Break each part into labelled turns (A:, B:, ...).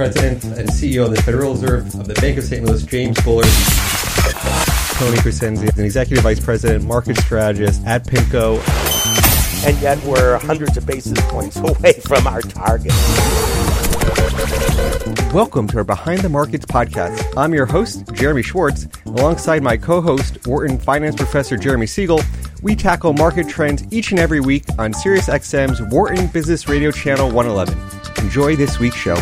A: President and CEO of the Federal Reserve of the Bank of St. Louis, James Bullard. Tony Crescenzi an Executive Vice President, Market Strategist at PIMCO.
B: And yet we're hundreds of basis points away from our target.
A: Welcome to our Behind the Markets podcast. I'm your host, Jeremy Schwartz. Alongside my co host, Wharton Finance Professor Jeremy Siegel, we tackle market trends each and every week on SiriusXM's Wharton Business Radio Channel 111. Enjoy this week's show.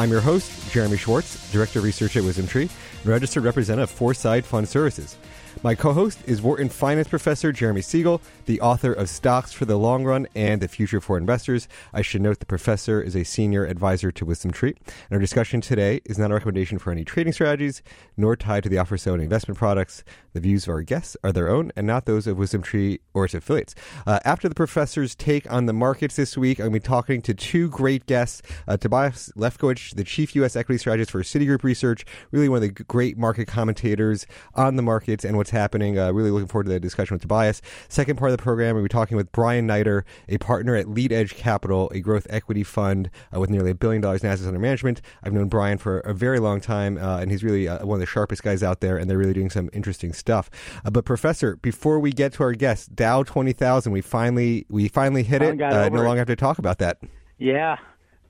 A: I'm your host, Jeremy Schwartz, Director of Research at WisdomTree, and registered representative of Foreside Fund Services. My co host is Wharton Finance Professor Jeremy Siegel, the author of Stocks for the Long Run and the Future for Investors. I should note the professor is a senior advisor to WisdomTree. And our discussion today is not a recommendation for any trading strategies, nor tied to the offer of selling investment products. The views of our guests are their own and not those of WisdomTree or its affiliates. Uh, after the professor's take on the markets this week, I'm going to be talking to two great guests uh, Tobias Levkovich, the chief U.S. equity strategist for Citigroup Research, really one of the great market commentators on the markets and what's happening. Uh, really looking forward to the discussion with Tobias. Second part of the program, we'll be talking with Brian Neider, a partner at Lead Edge Capital, a growth equity fund uh, with nearly a billion dollars in assets under management. I've known Brian for a very long time, uh, and he's really uh, one of the sharpest guys out there, and they're really doing some interesting stuff. Uh, but Professor, before we get to our guest, Dow twenty thousand, we finally we finally hit it.
C: Uh,
A: no longer have to talk about that.
C: Yeah,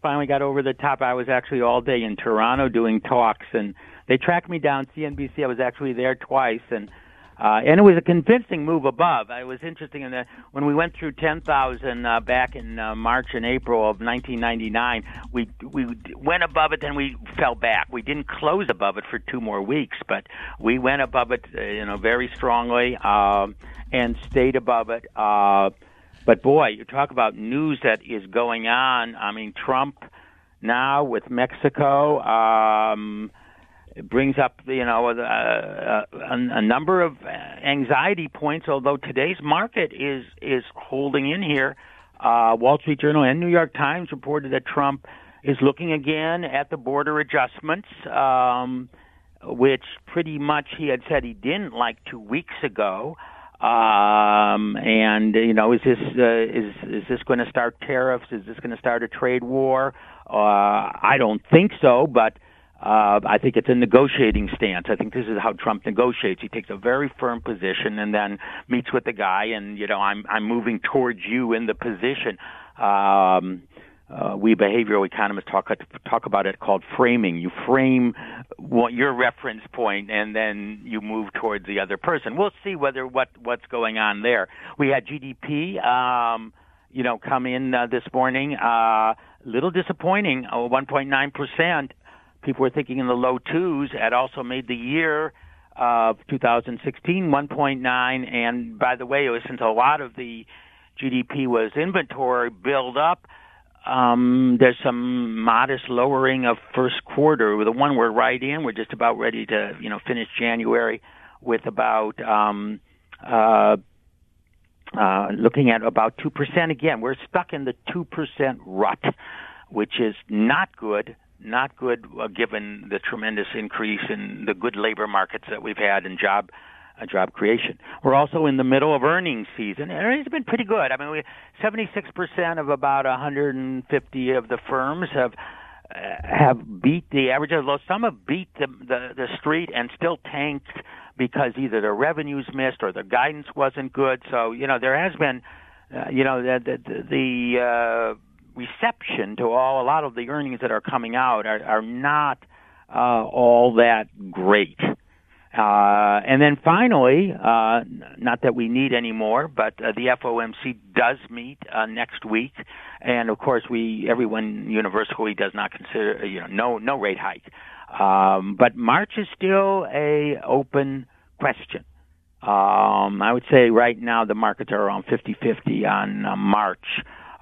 C: finally got over the top. I was actually all day in Toronto doing talks, and they tracked me down. CNBC. I was actually there twice, and uh, and it was a convincing move above. It was interesting in that when we went through 10,000 uh, back in uh, March and April of 1999, we we went above it, then we fell back. We didn't close above it for two more weeks, but we went above it, uh, you know, very strongly um, and stayed above it. Uh, but boy, you talk about news that is going on. I mean, Trump now with Mexico. Um, it brings up, you know, a, a, a number of anxiety points. Although today's market is is holding in here, uh, Wall Street Journal and New York Times reported that Trump is looking again at the border adjustments, um, which pretty much he had said he didn't like two weeks ago. Um, and you know, is this uh, is is this going to start tariffs? Is this going to start a trade war? Uh, I don't think so, but uh, I think it's a negotiating stance. I think this is how Trump negotiates. He takes a very firm position and then meets with the guy, and you know, I'm I'm moving towards you in the position. Um, uh, we behavioral economists talk talk about it called framing. You frame what your reference point, and then you move towards the other person. We'll see whether what what's going on there. We had GDP, um, you know, come in uh, this morning. A uh, little disappointing, uh, 1.9 percent people were thinking in the low twos. Had also made the year of 2016 1.9 and by the way it was since a lot of the GDP was inventory build up um, there's some modest lowering of first quarter. The one we're right in we're just about ready to you know finish January with about um, uh, uh, looking at about 2% again we're stuck in the 2% rut which is not good not good uh, given the tremendous increase in the good labor markets that we've had in job uh, job creation. We're also in the middle of earnings season, and earnings have been pretty good. I mean, we 76% of about 150 of the firms have uh, have beat the average. Although some have beat the, the the street and still tanked because either their revenues missed or their guidance wasn't good. So you know there has been, uh, you know, the the, the uh, reception to all a lot of the earnings that are coming out are, are not uh, all that great. Uh, and then finally, uh, not that we need any more, but uh, the FOMC does meet uh, next week, and of course, we everyone universally does not consider you know no no rate hike, um, but March is still a open question. Um, I would say right now the markets are around 50-50 on uh, March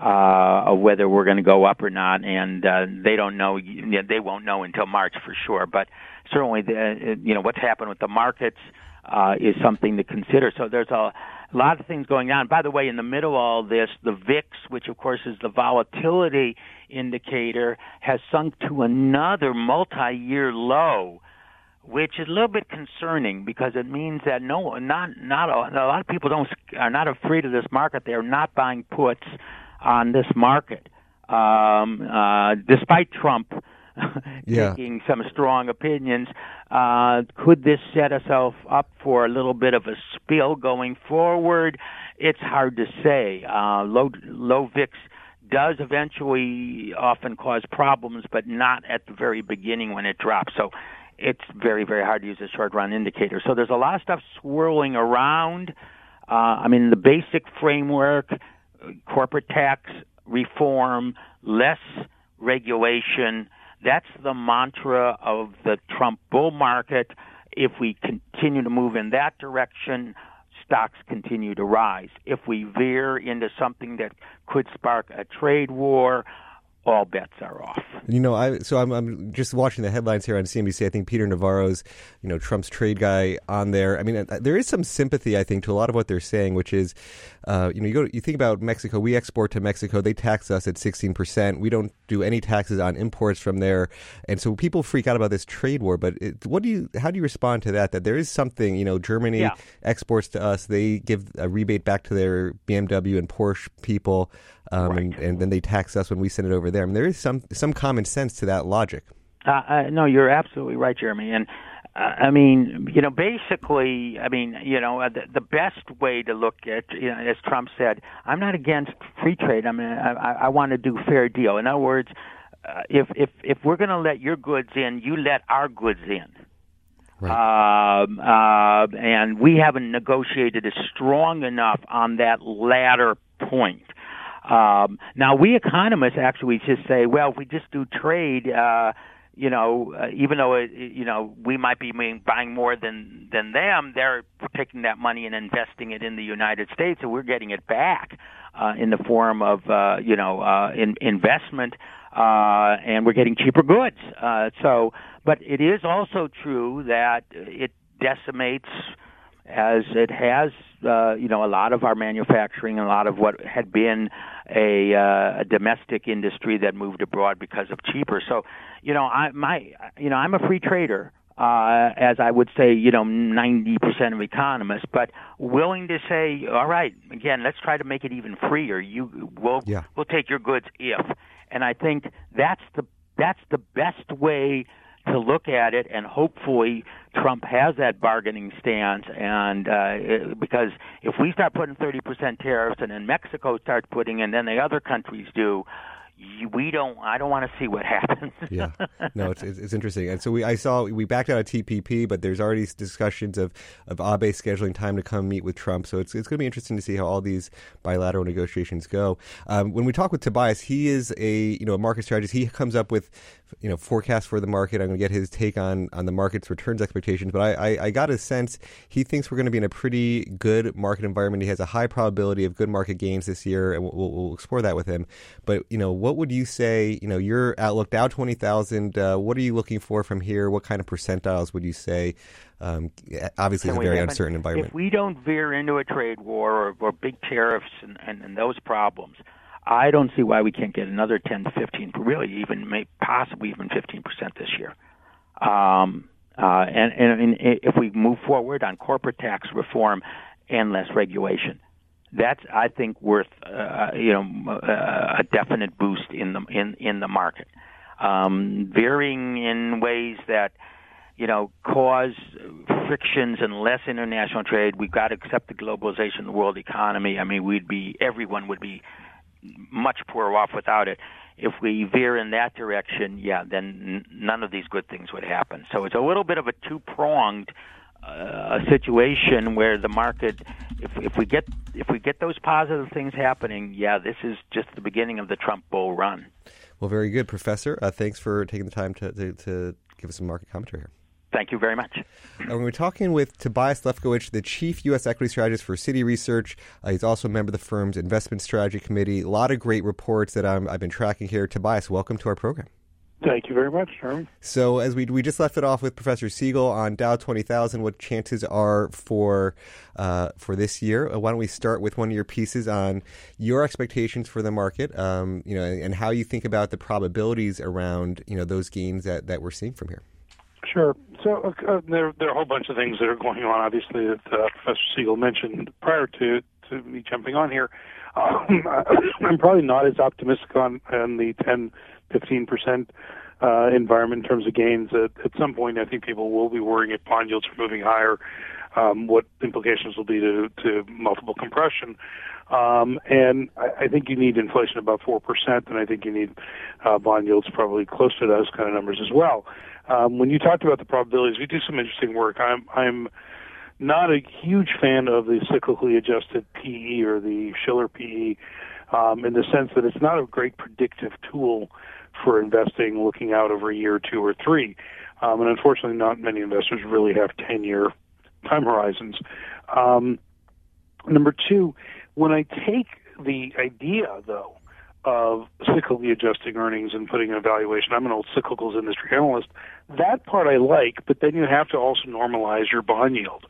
C: uh, whether we're going to go up or not, and uh, they don't know. They won't know until March for sure. But certainly, the, you know what's happened with the markets uh, is something to consider. So there's a lot of things going on. By the way, in the middle of all this, the VIX, which of course is the volatility indicator, has sunk to another multi-year low which is a little bit concerning because it means that no, not not a, a lot of people don't are not afraid of this market. They are not buying puts on this market. um, uh, despite Trump
A: Yeah.
C: taking some strong opinions. Uh, could this set us up for a little bit of a spill going forward? It's hard to say. Uh, low, low VIX does eventually often cause problems, but not at the very beginning when it drops. So it's very, very hard to use a short run indicator. So there's a lot of stuff swirling around. Uh, I mean, the basic framework, corporate tax reform, less regulation, that's the mantra of the Trump bull market. If we continue to move in that direction, stocks continue to rise. If we veer into something that could spark a trade war, all bets are off.
A: You know, I so I'm, I'm just watching the headlines here on CNBC. I think Peter Navarro's, you know, Trump's trade guy on there. I mean, uh, there is some sympathy, I think, to a lot of what they're saying, which is, uh, you know, you go, you think about Mexico. We export to Mexico. They tax us at 16 percent. We don't do any taxes on imports from there, and so people freak out about this trade war. But it, what do you, how do you respond to that? That there is something, you know, Germany
C: Yeah.
A: exports to us. They give a rebate back to their BMW and Porsche people, um, and, and then they tax us when we send it over there. I mean, there is some some common sense to that logic.
C: Uh, uh, no, you're absolutely right, Jeremy. And uh, I mean, you know, basically, I mean, you know, uh, the, the best way to look at, you know, as Trump said, I'm not against free trade. I mean, I, I, I want to do fair deal. In other words, uh, if if if we're going to let your goods in, you let our goods in. Um, uh, and we haven't negotiated as strong enough on that latter point. Um, now, we economists actually just say, well, if we just do trade, uh, you know, uh, even though it, you know we might be buying more than than them, they're taking that money and investing it in the United States, and we're getting it back uh, in the form of uh, you know uh, in, investment, uh, and we're getting cheaper goods. Uh, so, but it is also true that it decimates as it has, uh, you know, a lot of our manufacturing and a lot of what had been a, uh, a domestic industry that moved abroad because of cheaper. So, you know, I my, you know, I'm a free trader. Uh, as I would say, you know, 90% of economists, but willing to say, all right, again, let's try to make it even freer. You, we'll,
A: Yeah.
C: we'll take your goods if, and I think that's the that's the best way to look at it, and hopefully Trump has that bargaining stance. And uh, it- because if we start putting 30% tariffs, and then Mexico starts putting, and then the other countries do, we don't. I don't want to see what happens.
A: yeah, no, it's, it's interesting. And so we, I saw we backed out of TPP, but there's already discussions of of Abe scheduling time to come meet with Trump. So it's it's going to be interesting to see how all these bilateral negotiations go. Um, when we talk with Tobias, he is a you know a market strategist. He comes up with you know forecast for the market. I'm going to get his take on on the market's returns expectations. But I, I I got a sense he thinks we're going to be in a pretty good market environment. He has a high probability of good market gains this year, and we'll, we'll, explore that with him. But you know, what would you say? You know, your outlook Dow twenty thousand. Uh, what are you looking for from here? What kind of percentiles would you say? Um, obviously, it's a very
C: an-
A: uncertain environment.
C: If we don't veer into a trade war or, or big tariffs and, and, and those problems, I don't see why we can't get another 10 to 15, really even possibly even 15 percent this year. Um, uh, and, and, and if we move forward on corporate tax reform and less regulation, that's I think worth uh, you know uh, a definite boost in the in in the market. Um, veering in ways that you know, cause frictions and less international trade. We've got to accept the globalization of the world economy. I mean, we'd be everyone would be much poorer off without it. If we veer in that direction, yeah, then none of these good things would happen. So it's a little bit of a two-pronged uh, situation where the market, if if we get if we get those positive things happening, yeah, this is just the beginning of the Trump bull run.
A: Well, very good, Professor. Uh, thanks for taking the time to, to, to give us some market commentary here.
C: Thank you very much.
A: Uh, we're talking with Tobias Levkovich, the chief U.S. equity strategist for Citi Research. Uh, he's also a member of the firm's investment strategy committee. A lot of great reports that I'm, I've been tracking here. Tobias, welcome to our program.
D: Thank you very much, Sherman.
A: So, as we we just left it off with Professor Siegel on Dow twenty thousand, what chances are for uh, for this year? Uh, why don't we start with one of your pieces on your expectations for the market, um, you know, and how you think about the probabilities around you know those gains that, that we're seeing from here.
D: Sure. So uh, there, there are a whole bunch of things that are going on, obviously, that uh, Professor Siegel mentioned prior to, to me jumping on here. Um, I'm probably not as optimistic on, on the 10, 15 percent uh, environment in terms of gains. At, at some point, I think people will be worrying if bond yields are moving higher, um, what implications will be to, to multiple compression. Um, and I, I think you need inflation about four percent, and I think you need uh, bond yields probably close to those kind of numbers as well. Um, when you talked about the probabilities, we do some interesting work. I'm I'm not a huge fan of the cyclically adjusted PE or the Shiller PE, um, in the sense that it's not a great predictive tool for investing, looking out over a year, two, or three. Um, and unfortunately, not many investors really have 10 year time horizons. Um, number two, when I take the idea, though, of cyclically adjusting earnings and putting an evaluation, I'm an old cyclicals industry analyst. That part I like, but then you have to also normalize your bond yield.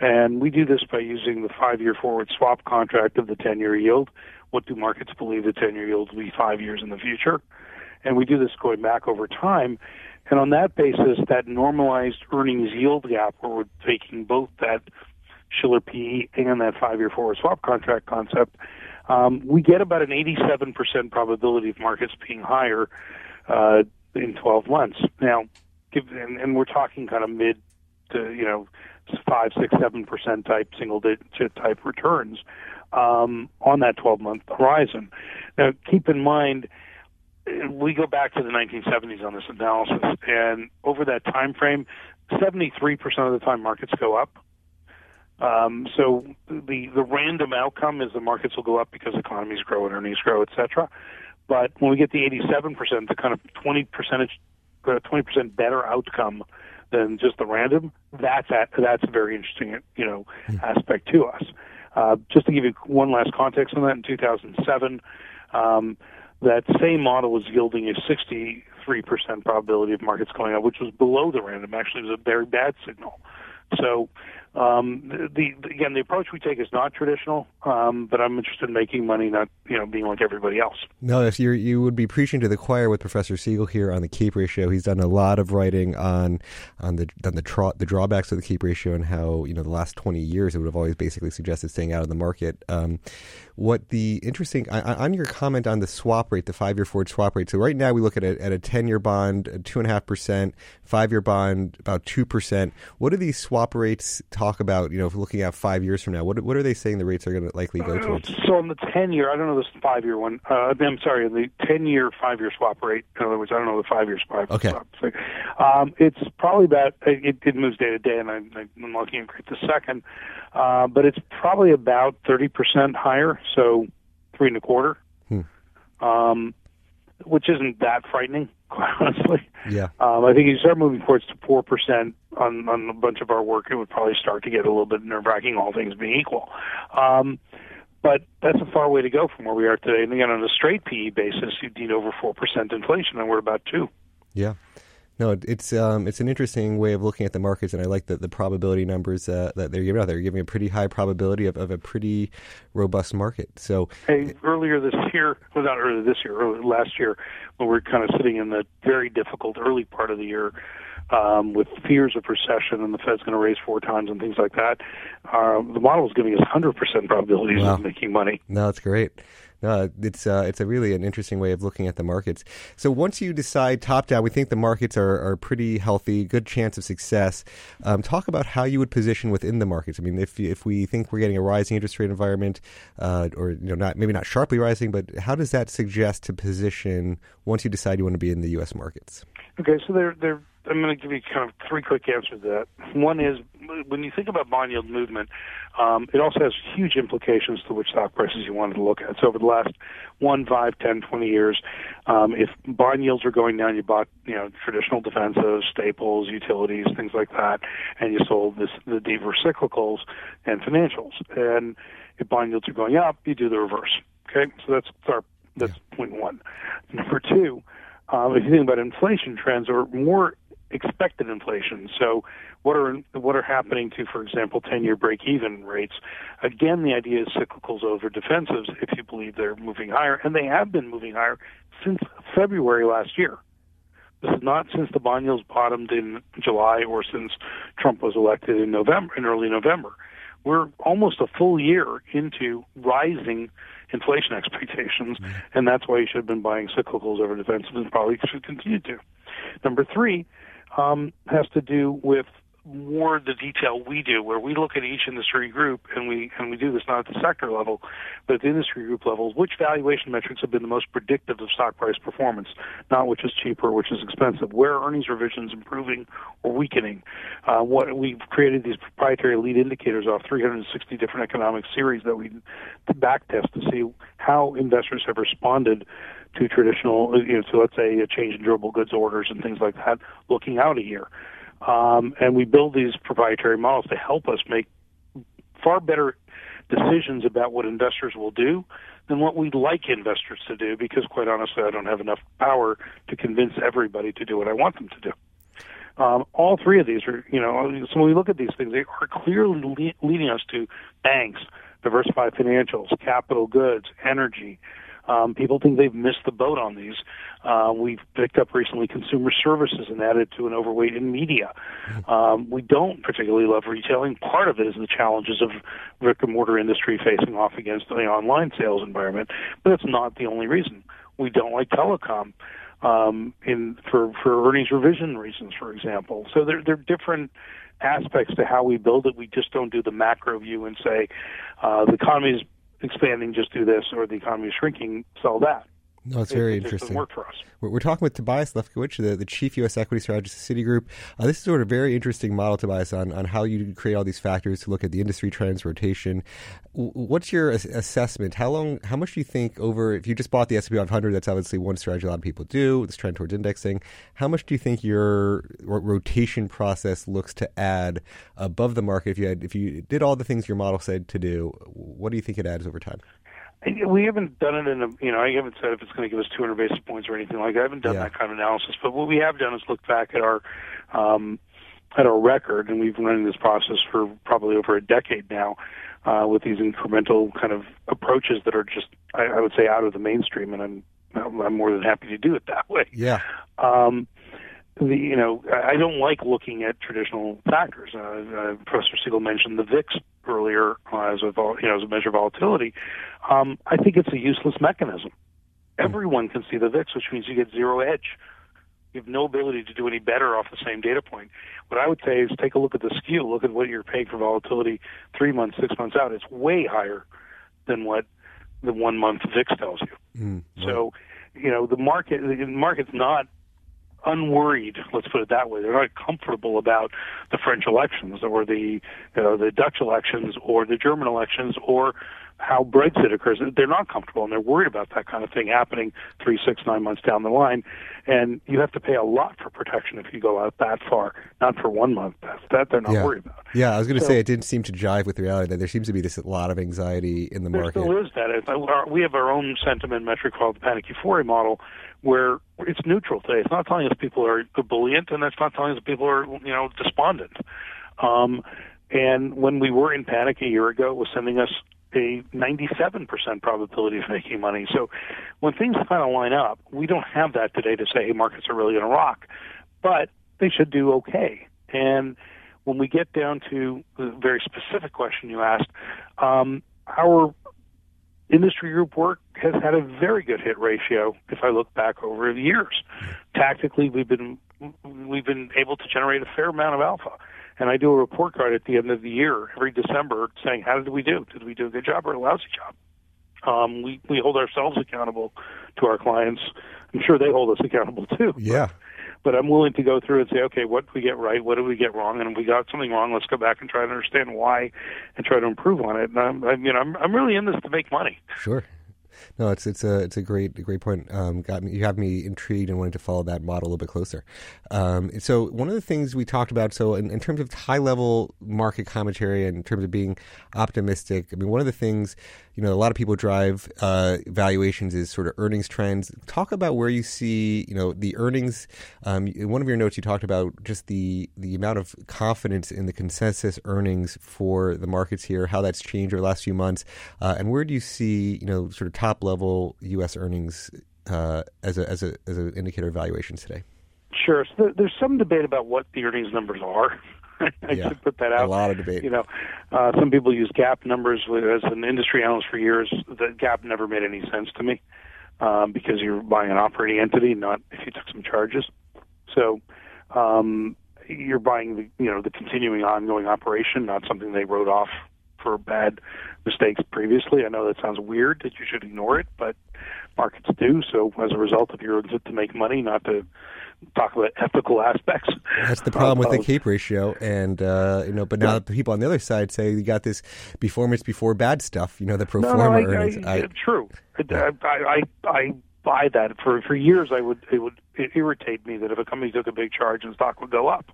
D: And we do this by using the five year forward swap contract of the 10 year yield. What do markets believe the 10 year yield will be five years in the future? And we do this going back over time. And on that basis, that normalized earnings yield gap, where we're taking both that Shiller PE and that five-year forward swap contract concept, um, we get about an 87% probability of markets being higher uh, in 12 months. Now, and, and we're talking kind of mid to you know five, six, seven percent type single digit type returns um, on that 12 month horizon. Now, keep in mind we go back to the 1970s on this analysis, and over that time frame, 73% of the time markets go up. Um, so the the random outcome is the markets will go up because economies grow and earnings grow, et cetera. But when we get the 87%, the kind of 20 percentage, 20% uh, better outcome than just the random, that's at, that's a very interesting, you know, mm. aspect to us. Uh, just to give you one last context on that, in 2007, um, that same model was yielding a 63% probability of markets going up, which was below the random. Actually, it was a very bad signal. So um, the, the, again, the approach we take is not traditional, um, but I'm interested in making money, not you know being like everybody else.
A: No, if you you would be preaching to the choir with Professor Siegel here on the CAPE ratio. He's done a lot of writing on on the on the tra- the drawbacks of the CAPE ratio and how you know the last 20 years it would have always basically suggested staying out of the market. Um, what the interesting on your comment on the swap rate, the five year forward swap rate. So right now we look at a, at a 10 year bond, two and a half percent, five year bond, about two percent. What do these swap rates talk about? You know, looking at five years from now, what what are they saying the rates are going to likely go towards?
D: So on the 10 year, I don't know this five year one. Uh, I'm sorry, the 10 year five year swap rate. In other words, I don't know the five year swap.
A: Okay.
D: Swap. So, um, it's probably about it, it moves day to day, and I, I'm looking at the second, uh, but it's probably about 30 percent higher. So three and a quarter, hmm. um, which isn't that frightening, quite honestly.
A: Yeah.
D: Um, I think if you start moving towards to four percent on on a bunch of our work, it would probably start to get a little bit nerve wracking, all things being equal. Um, but that's a far way to go from where we are today. And again, on a straight PE basis, you'd need over four percent inflation, and we're about two.
A: Yeah. No, it's um, it's an interesting way of looking at the markets, and I like the, the probability numbers uh, that they're giving out. They're giving a pretty high probability of, of a pretty robust market. So,
D: hey, earlier this year, well, not earlier this year, early, last year, when we are kind of sitting in the very difficult early part of the year, um, with fears of recession and the Fed's going to raise four times and things like that, uh, the model is giving us 100% probabilities wow. of making money.
A: No, that's great. No, it's uh, it's a really an interesting way of looking at the markets. So once you decide top down, we think the markets are, are pretty healthy, good chance of success. Um, talk about how you would position within the markets. I mean, if if we think we're getting a rising interest rate environment, uh, or you know, not maybe not sharply rising, but how does that suggest to position once you decide you want to be in the U.S. markets?
D: Okay, so there there I'm going to give you kind of three quick answers to that. One is when you think about bond yield movement, um, it also has huge implications to which stock prices you wanted to look at. So over the last one, five, ten, twenty years, um, if bond yields are going down, you bought you know traditional defensives, staples, utilities, things like that, and you sold this the deeper cyclicals and financials. And if bond yields are going up, you do the reverse. Okay, so that's our that's yeah. point one. Number two. Um, if you think about inflation trends or more expected inflation. So what are what are happening to, for example, 10-year break-even rates? Again, the idea is cyclicals over defensives if you believe they're moving higher, and they have been moving higher since February last year. This is not since the bond yields bottomed in July or since Trump was elected in November, in early November. We're almost a full year into rising inflation expectations, mm-hmm. and that's why you should have been buying cyclicals over defensive and probably should continue to. Number three um, has to do with more the detail we do, where we look at each industry group and we and we do this not at the sector level, but at the industry group levels. Which valuation metrics have been the most predictive of stock price performance? Not which is cheaper, which is expensive. Where are earnings revisions improving or weakening? Uh, what we've created these proprietary lead indicators off 360 different economic series that we back test to see how investors have responded to traditional, you know, so let's say a change in durable goods orders and things like that, looking out a year. Um, and we build these proprietary models to help us make far better decisions about what investors will do than what we'd like investors to do because quite honestly I don't have enough power to convince everybody to do what I want them to do. Um, all three of these are, you know, so when we look at these things, they are clearly le- leading us to banks, diversified financials, capital goods, energy, um, people think they've missed the boat on these. Uh, we've picked up recently consumer services and added to an overweight in media. Um, we don't particularly love retailing. Part of it is the challenges of brick and mortar industry facing off against the online sales environment, but that's not the only reason. We don't like telecom um, in for for earnings revision reasons, for example. So there there are different aspects to how we build it. We just don't do the macro view and say uh, the economy is expanding, just do this, or the economy is shrinking, sell that.
A: No, it's very
D: it, it
A: interesting.
D: Work for us.
A: We're, talking with Tobias Levkovich, the, the chief U.S. equity strategist at Citigroup. Uh, this is sort of a very interesting model, Tobias, on, on how you create all these factors to look at the industry trends, rotation. what's your assessment? How long? How much do you think over? If you just bought the S&P 500, that's obviously one strategy a lot of people do. This trend towards indexing. How much do you think your rotation process looks to add above the market? If you had, if you did all the things your model said to do, what do you think it adds over time?
D: We haven't done it in a, you know, I haven't said if it's going to give us 200 basis points or anything like that. I haven't done yeah. that kind of analysis. But what we have done is look back at our, um, at our record, and we've been running this process for probably over a decade now, uh, with these incremental kind of approaches that are just, I, I would say, out of the mainstream, and I'm, I'm more than happy to do it that way.
A: Yeah.
D: Um, the you know I don't like looking at traditional factors. Uh, uh, Professor Siegel mentioned the VIX earlier uh, as a you know as a measure of volatility. Um, I think it's a useless mechanism. Everyone can see the VIX, which means you get zero edge. You have no ability to do any better off the same data point. What I would say is take a look at the skew. Look at what you're paying for volatility three months, six months out. It's way higher than what the one month VIX tells you. Mm, So, you know, the market the market's not unworried. Let's put it that way. They're not comfortable about the French elections or the you know, the Dutch elections or the German elections or how Brexit occurs. They're not comfortable and they're worried about that kind of thing happening three, six, nine months down the line. And you have to pay a lot for protection if you go out that far, not for one month. That's, that they're not
A: yeah.
D: worried about.
A: Yeah, I was going to so, say it didn't seem to jive with reality. That there seems to be this lot of anxiety in the
D: there
A: market.
D: There still is that. We have our own sentiment metric called the panic euphoria model, where it's neutral today. It's not telling us people are ebullient, and it's not telling us people are you know despondent. Um, and when we were in panic a year ago, it was sending us a 97% probability of making money. So when things kind of line up, we don't have that today to say, hey, markets are really going to rock, but they should do okay. And when we get down to the very specific question you asked, um, our industry group work has had a very good hit ratio if I look back over the years. Tactically, we've been we've been able to generate a fair amount of alpha. And I do a report card at the end of the year every December saying how did we do? Did we do a good job or a lousy job? Um, we we hold ourselves accountable to our clients. I'm sure they hold us accountable too.
A: Yeah.
D: But, I'm willing to go through and say, okay, what did we get right? What did we get wrong? And if we got something wrong, let's go back and try to understand why, and try to improve on it. And I'm, I, know, I'm I'm really in this to make money.
A: Sure. No, it's it's a it's a great great point. Um, got me, you have me intrigued and wanting to follow that model a little bit closer. Um, so one of the things we talked about, so in, in terms of high level market commentary and in terms of being optimistic, I mean, one of the things you know a lot of people drive uh, valuations is sort of earnings trends. Talk about where you see you know the earnings. Um, in one of your notes, you talked about just the the amount of confidence in the consensus earnings for the markets here, how that's changed over the last few months, uh, and where do you see you know sort of top level U.S. earnings uh, as a as a as an indicator of valuations today?
D: Sure. So there's some debate about what the earnings numbers are. I
A: Yeah.
D: should put that out.
A: A lot of debate.
D: You know, uh, some people use GAAP numbers. As an industry analyst for years, the GAAP never made any sense to me um, because you're buying an operating entity, not if you took some charges. So um, you're buying the you know the continuing ongoing operation, not something they wrote off for bad mistakes previously. I know that sounds weird that you should ignore it, but markets do. So as a result, if you're to make money, not to talk about ethical aspects.
A: That's the problem with the cape ratio, and uh, you know. But now the people on the other side say you got this performance before bad stuff. You know, the pro
D: No,
A: forma
D: no, I,
A: earnings.
D: I, it's true. I, I, I, I buy that. For for years, I would it would it irritate me that if a company took a big charge and stock would go up.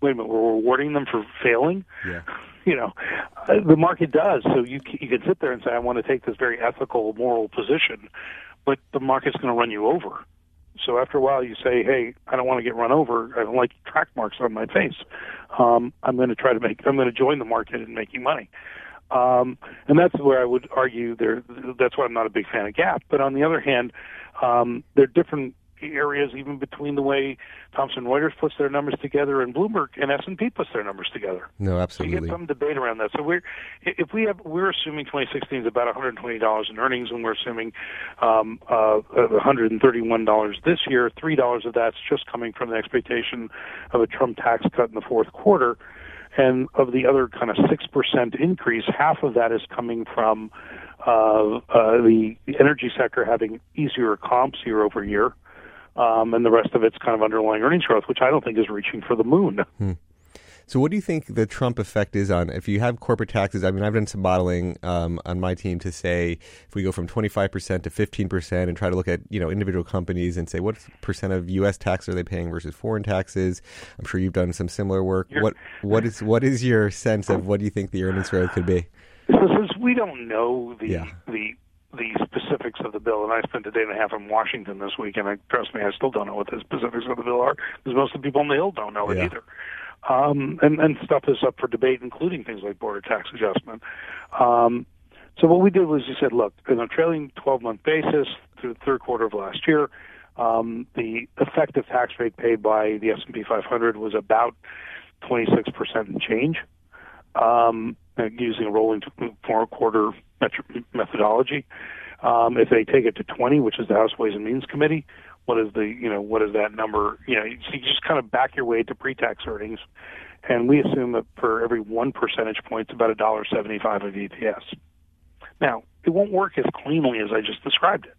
D: Wait a minute, we're rewarding them for failing.
A: yeah.
D: You know, uh, the market does. So you you can sit there and say, I want to take this very ethical, moral position, but the market's going to run you over. So after a while, you say, "Hey, I don't want to get run over. I don't like track marks on my face. Um, I'm going to try to make. I'm going to join the market in making money." Um, and that's where I would argue there. That's why I'm not a big fan of GAAP. But on the other hand, um, there are different areas even between the way Thomson Reuters puts their numbers together and Bloomberg and S&P puts their numbers together.
A: No,
D: So you
A: absolutely.
D: get some debate around that. So we're if we have we're assuming 2016 is about 120 dollars in earnings, and we're assuming um, uh, 131 dollars this year. Three dollars of that's just coming from the expectation of a Trump tax cut in the fourth quarter, and of the other kind of six percent increase, half of that is coming from uh, uh, the energy sector having easier comps year over year. Um, and the rest of it's kind of underlying earnings growth, which I don't think is reaching for the moon.
A: So, what do you think the Trump effect is on if you have corporate taxes? I mean, I've done some modeling um, on my team to say if we go from 25% to 15% and try to look at you know individual companies and say what percent of U.S. tax are they paying versus foreign taxes? I'm sure you've done some similar work. What what is what is your sense of what do you think the earnings growth could be?
D: So since we don't know the
A: Yeah.
D: the the specifics of the bill, and I spent a day and a half in Washington this week, and I trust me, I still don't know what the specifics of the bill are because most of the people on the Hill don't know it
A: Yeah.
D: either. Um, and and stuff is up for debate, including things like border tax adjustment. Um, so what we did was we said, look, on a trailing 12-month basis through the third quarter of last year, um, the effective tax rate paid by the S&P 500 was about 26% and change um, using a rolling four quarter metro- methodology. Um, if they take it to 20, which is the House Ways and Means Committee, what is the you know what is that number? You know, so you just kind of back your way to pre-tax earnings, and we assume that for every one percentage point, it's about a dollar seventy-five of EPS. Now, it won't work as cleanly as I just described it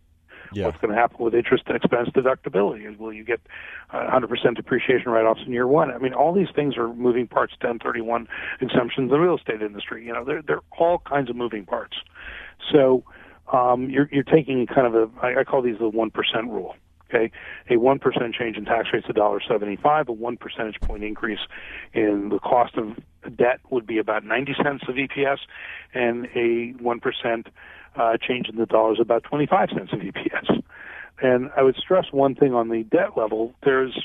A: Yeah,
D: what's going to happen with interest expense deductibility? Will you get uh, 100% depreciation write-offs in year one? I mean, all these things are moving parts. 1031 exemptions in the real estate industry. You know, they're they're all kinds of moving parts. So um, you're you're taking kind of a I, I call these the one percent rule. Okay, a one percent change in tax rates a dollar seventy-five. A one percentage point increase in the cost of debt would be about ninety cents of EPS, and a one percent uh, change in the dollar is about twenty-five cents of EPS. And I would stress one thing on the debt level: there's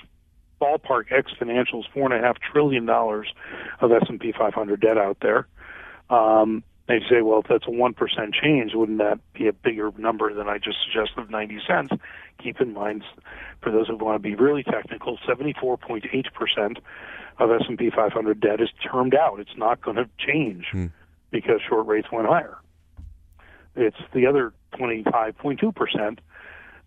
D: ballpark X financials four and a half trillion dollars of S and P 500 debt out there. Um, they say, well, if that's a one percent change, wouldn't that be a bigger number than I just suggested of ninety cents? Keep in mind, for those who want to be really technical, seventy-four point eight percent of S and P 500 debt is termed out. It's not going to change because short rates went higher. It's the other twenty-five point two percent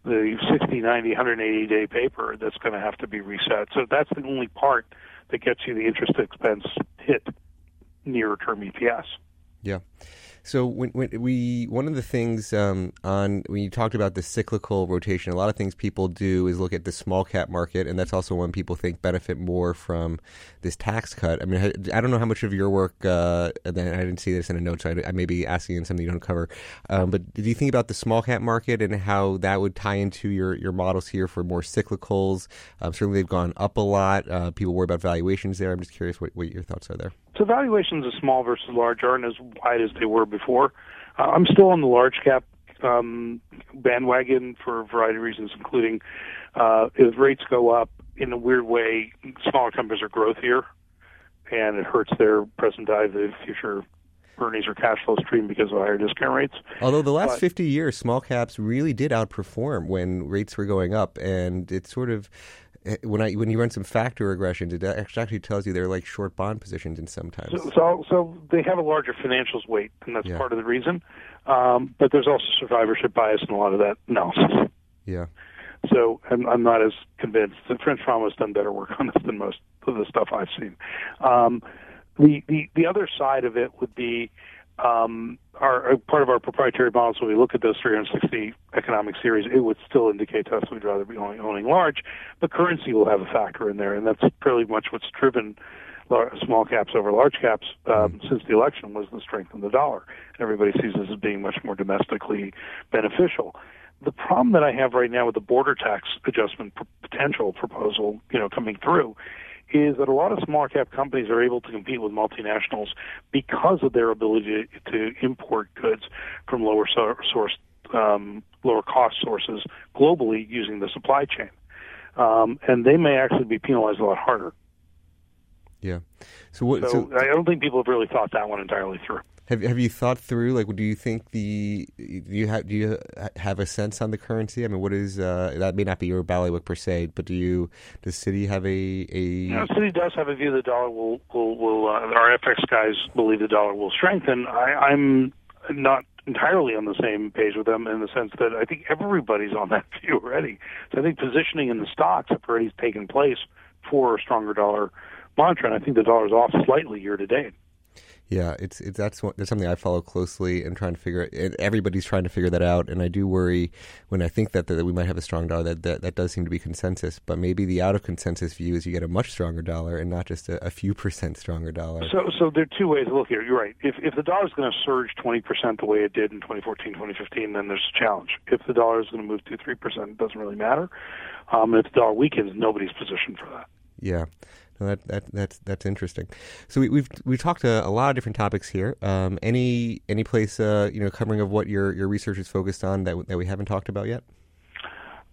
D: the 60, 90, 180 day paper that's going to have to be reset. So that's the only part that gets you the interest expense hit near term EPS.
A: Yeah. So when, when we one of the things um, on when you talked about the cyclical rotation, a lot of things people do is look at the small cap market, and that's also one people think benefit more from this tax cut. I mean, I, don't know how much of your work. Uh, I didn't see this in a note, so I, I may be asking in something you don't cover. Um, but do you think about the small cap market and how that would tie into your your models here for more cyclicals? Um, certainly, they've gone up a lot. Uh, people worry about valuations there. I'm just curious what, what your thoughts are there.
D: So valuations of small versus large aren't as wide as they were before. Uh, I'm still on the large cap um, bandwagon for a variety of reasons, including uh, if rates go up in a weird way, smaller companies are growthier, and it hurts their present value, future earnings or cash flow stream because of higher discount rates.
A: Although the last
D: But-
A: 50 years, small caps really did outperform when rates were going up, and it's sort of when I when you run some factor regressions, it actually tells you they're like short bond positions in sometimes.
D: So, so, so they have a larger financials weight, and that's
A: Yeah.
D: part of the reason. Um, but there's also survivorship bias in a lot of that analysis.
A: Yeah.
D: So I'm, I'm not as convinced. The French-Fama has done better work on this than most of the stuff I've seen. Um, the, the the other side of it would be um, our part of our proprietary models. When we look at those 360 economic series, it would still indicate to us we'd rather be only owning large, but currency will have a factor in there, and that's fairly much what's driven small caps over large caps um, since the election was the strength of the dollar. Everybody sees this as being much more domestically beneficial. The problem that I have right now with the border tax adjustment p- potential proposal, you know, coming through, is that a lot of small cap companies are able to compete with multinationals because of their ability to, to import goods from lower so- source, um, lower cost sources globally using the supply chain, um, and they may actually be penalized a lot harder.
A: Yeah. So what?
D: So,
A: So,
D: I don't think people have really thought that one entirely through.
A: Have have you thought through like do you think the do you have do you have a sense on the currency? I mean, what is uh, that may not be your bailiwick per se, but do you does Citi have a a
D: You know, Citi does have a view the dollar will will will uh, our FX guys believe the dollar will strengthen. I, I'm not entirely on the same page with them in the sense that I think everybody's on that view already. So I think positioning in the stocks have already taken place for a stronger dollar mantra, and I think the dollar's off slightly year to date.
A: Yeah, it's it's that's one, that's something I follow closely and trying to figure. And everybody's trying to figure that out, and I do worry when I think that, that we might have a strong dollar. That, that that does seem to be consensus, but maybe the out of consensus view is you get a much stronger dollar and not just a, a few percent stronger dollar.
D: So, so there are two ways to look here. You're right. If if the dollar is going to surge 20 percent the way it did in 2014, 2015, then there's a challenge. If the dollar is going to move two, three percent, it doesn't really matter. Um, if the dollar weakens, nobody's positioned for that.
A: Yeah. That, that that's that's interesting. So we, we've we've talked a, a lot of different topics here. Um, any any place uh, you know covering of what your, your research is focused on that that we haven't talked about yet?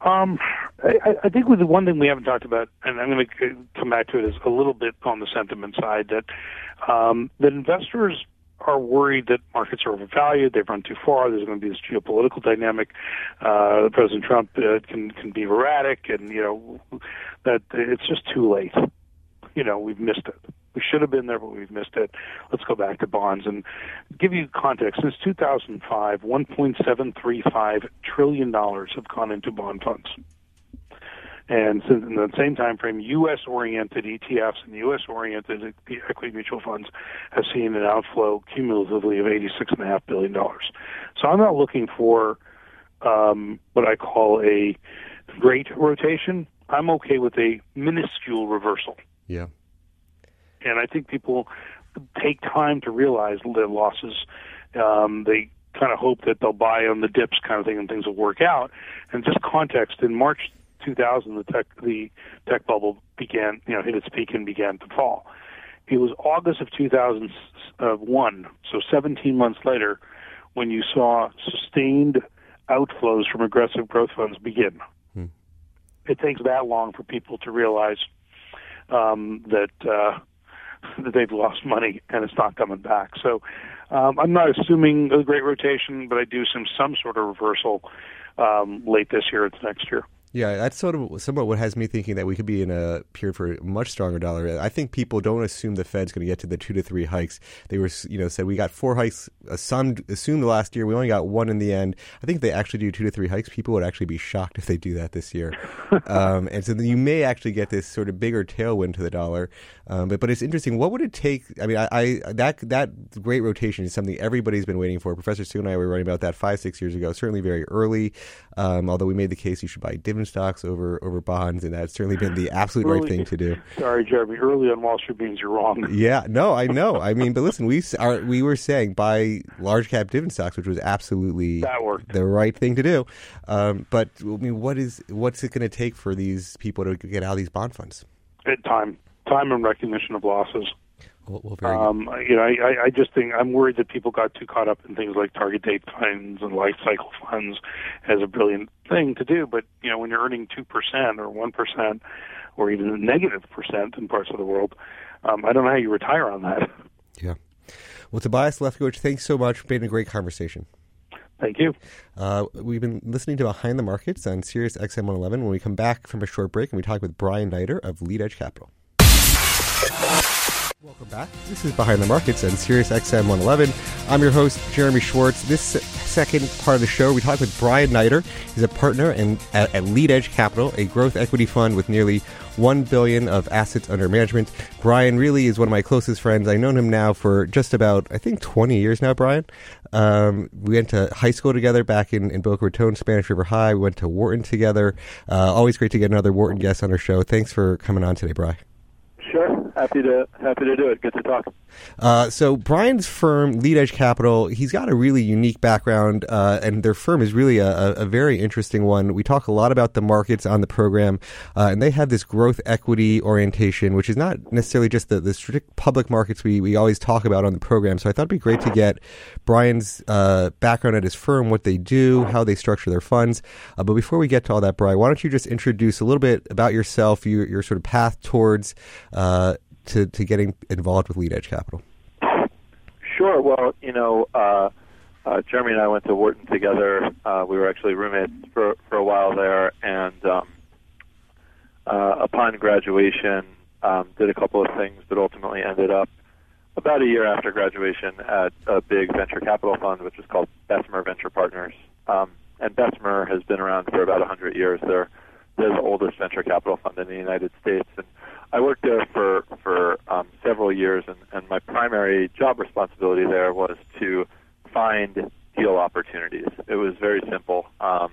D: Um, I, I think the one thing we haven't talked about, and I'm going to come back to it, is a little bit on the sentiment side that um, that investors are worried that markets are overvalued. They've run too far. There's going to be this geopolitical dynamic. Uh, President Trump uh, can can be erratic, and you know that it's just too late. You know, we've missed it. We should have been there, but we've missed it. Let's go back to bonds and give you context. Since 2005, 1.735 trillion dollars have gone into bond funds. And since in the same time frame, U.S.-oriented ETFs and U.S.-oriented equity mutual funds have seen an outflow cumulatively of $86.5 billion. So I'm not looking for um, what I call a great rotation. I'm okay with a minuscule reversal.
A: Yeah.
D: And I think people take time to realize their losses. Um, they kind of hope that they'll buy on the dips kind of thing and things will work out. And just context, in March 2000, the tech the tech bubble began, you know, hit its peak and began to fall. It was August of 2001, so 17 months later, when you saw sustained outflows from aggressive growth funds begin.
A: Hmm.
D: It takes that long for people to realize um, that uh, that they've lost money and it's not coming back. So um, I'm not assuming a great rotation, but I do assume some sort of reversal um, late this year into next year.
A: Yeah, that's sort of somewhat what has me thinking that we could be in a period for a much stronger dollar. I think people don't assume the Fed's going to get to the two to three hikes. They were, you know, said we got four hikes. Uh, some assumed last year we only got one in the end. I think if they actually do two to three hikes, people would actually be shocked if they do that this year. um, and so you may actually get this sort of bigger tailwind to the dollar. Um, but but it's interesting. What would it take? I mean, I, I that that great rotation is something everybody's been waiting for. Professor Stu and I were writing about that five six years ago. Certainly very early. Um, although we made the case you should buy stocks over over bonds, and that's certainly been the absolute
D: Early-
A: right thing to do.
D: Sorry, Jeremy. Early on Wall Street means you're wrong.
A: Yeah, no, I know. I mean, but listen, we are, we were saying buy large cap dividend stocks, which was absolutely
D: That worked.
A: the right thing to do. Um, but I mean, what is what's it going to take for these people to get out of these bond funds?
D: At time, time and recognition of losses.
A: Well, very
D: Um, you know, I, I- just think I'm worried that people got too caught up in things like target date funds and life cycle funds as a brilliant thing to do. But you know, when you're earning two percent or one percent or even a negative percent in parts of the world, um, I don't know how you retire on that.
A: yeah. Well, Tobias Levkovich, thanks so much. It's been a great conversation.
D: Thank you.
A: Uh, we've been listening to Behind the Markets on Sirius XM 111. When we come back from a short break, and we talk with Brian Neider of Lead Edge Capital. Welcome back. This is Behind the Markets on Sirius XM 111. I'm your host, Jeremy Schwartz. This second part of the show, we talk with Brian Neider. He's a partner in, at, at Lead Edge Capital, a growth equity fund with nearly one billion of assets under management. Brian really is one of my closest friends. I've known him now for just about, I think, 20 years now, Brian. Um, we went to high school together back in, in Boca Raton, Spanish River High. We went to Wharton together. Uh, always great to get another Wharton guest on our show. Thanks for coming on today, Brian.
E: Sure, happy to happy to do it. Good to talk.
A: Uh, so Brian's firm, Lead Edge Capital, he's got a really unique background, uh, and their firm is really a, a, very interesting one. We talk a lot about the markets on the program, uh, and they have this growth equity orientation, which is not necessarily just the, the strict public markets we, we always talk about on the program. So I thought it'd be great to get Brian's uh, background at his firm, what they do, how they structure their funds. Uh, but before we get to all that, Brian, why don't you just introduce a little bit about yourself, your, your sort of path towards uh, to, to getting involved with Lead Edge Capital?
E: Sure. Well, you know, uh, uh, Jeremy and I went to Wharton together. Uh, we were actually roommates for for a while there, and um, uh, upon graduation, um, did a couple of things, but ultimately ended up about a year after graduation at a big venture capital fund, which is called Bessemer Venture Partners. Um, and Bessemer has been around for about 100 years. They're they're the oldest venture capital fund in the United States, and I worked there for for um, several years, and, and my primary job responsibility there was to find deal opportunities. It was very simple, um,